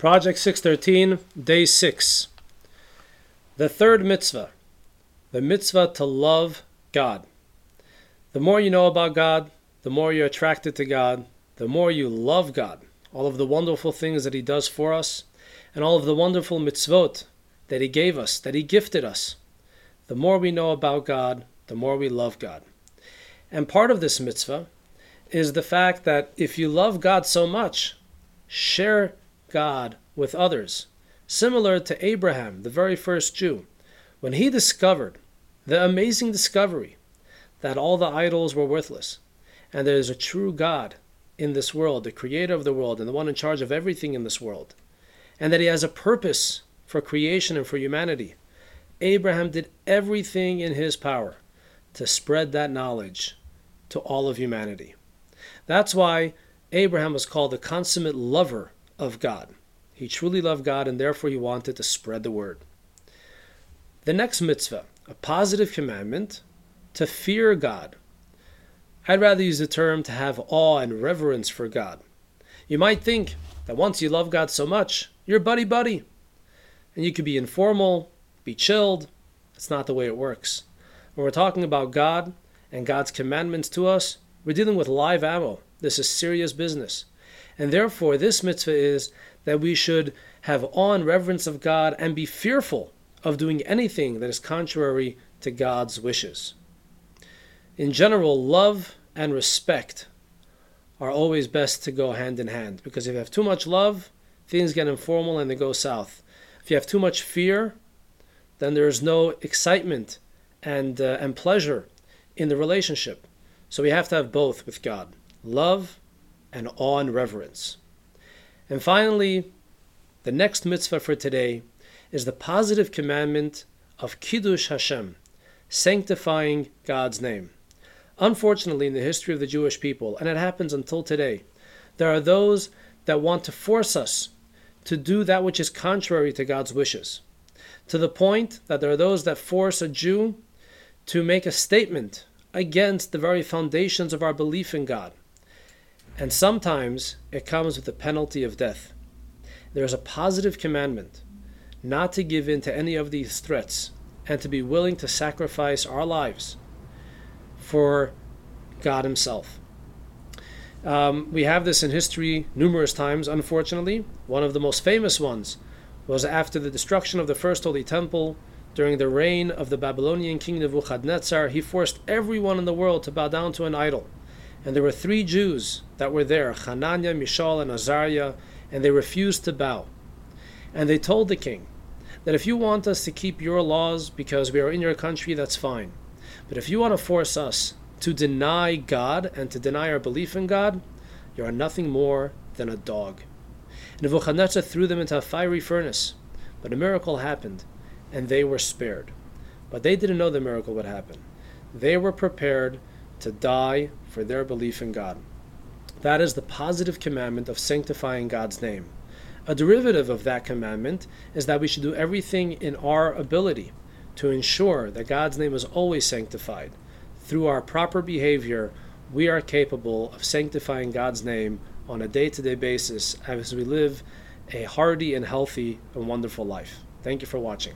Project 613, Day 6. The third mitzvah, the mitzvah to love God. The more you know about God, the more you're attracted to God, the more you love God, all of the wonderful things that He does for us, and all of the wonderful mitzvot that He gave us, that He gifted us. The more we know about God, the more we love God. And part of this mitzvah is the fact that if you love God so much, share God with others. Similar to Abraham, the very first Jew, when he discovered the amazing discovery that all the idols were worthless and there is a true God in this world, the creator of the world and the one in charge of everything in this world, and that he has a purpose for creation and for humanity. Abraham did everything in his power to spread that knowledge to all of humanity. That's why Abraham was called the consummate lover of God. He truly loved God and therefore he wanted to spread the word. The next mitzvah, a positive commandment to fear God. I'd rather use the term to have awe and reverence for God. You might think that once you love God so much, you're buddy buddy. And you could be informal, be chilled. That's not the way it works. When we're talking about God and God's commandments to us, we're dealing with live ammo. This is serious business. And therefore, this mitzvah is that we should have awe and reverence of God and be fearful of doing anything that is contrary to God's wishes. In general, love and respect are always best to go hand in hand because if you have too much love, things get informal and they go south. If you have too much fear, then there is no excitement and, uh, and pleasure in the relationship. So we have to have both with God love and awe and reverence. And finally, the next mitzvah for today is the positive commandment of Kiddush Hashem, sanctifying God's name. Unfortunately, in the history of the Jewish people, and it happens until today, there are those that want to force us to do that which is contrary to God's wishes. To the point that there are those that force a Jew to make a statement against the very foundations of our belief in God. And sometimes it comes with the penalty of death. There is a positive commandment not to give in to any of these threats and to be willing to sacrifice our lives for God Himself. Um, we have this in history numerous times, unfortunately. One of the most famous ones was after the destruction of the first Holy Temple during the reign of the Babylonian king Nebuchadnezzar. He forced everyone in the world to bow down to an idol. And there were three Jews that were there Hananiah, Mishael, and Azariah, and they refused to bow. And they told the king that if you want us to keep your laws because we are in your country, that's fine. But if you want to force us to deny God and to deny our belief in God, you are nothing more than a dog. And Nebuchadnezzar threw them into a fiery furnace, but a miracle happened, and they were spared. But they didn't know the miracle would happen. They were prepared to die for their belief in God. That is the positive commandment of sanctifying God's name. A derivative of that commandment is that we should do everything in our ability to ensure that God's name is always sanctified, through our proper behavior, we are capable of sanctifying God's name on a day to day basis as we live a hearty and healthy and wonderful life. Thank you for watching.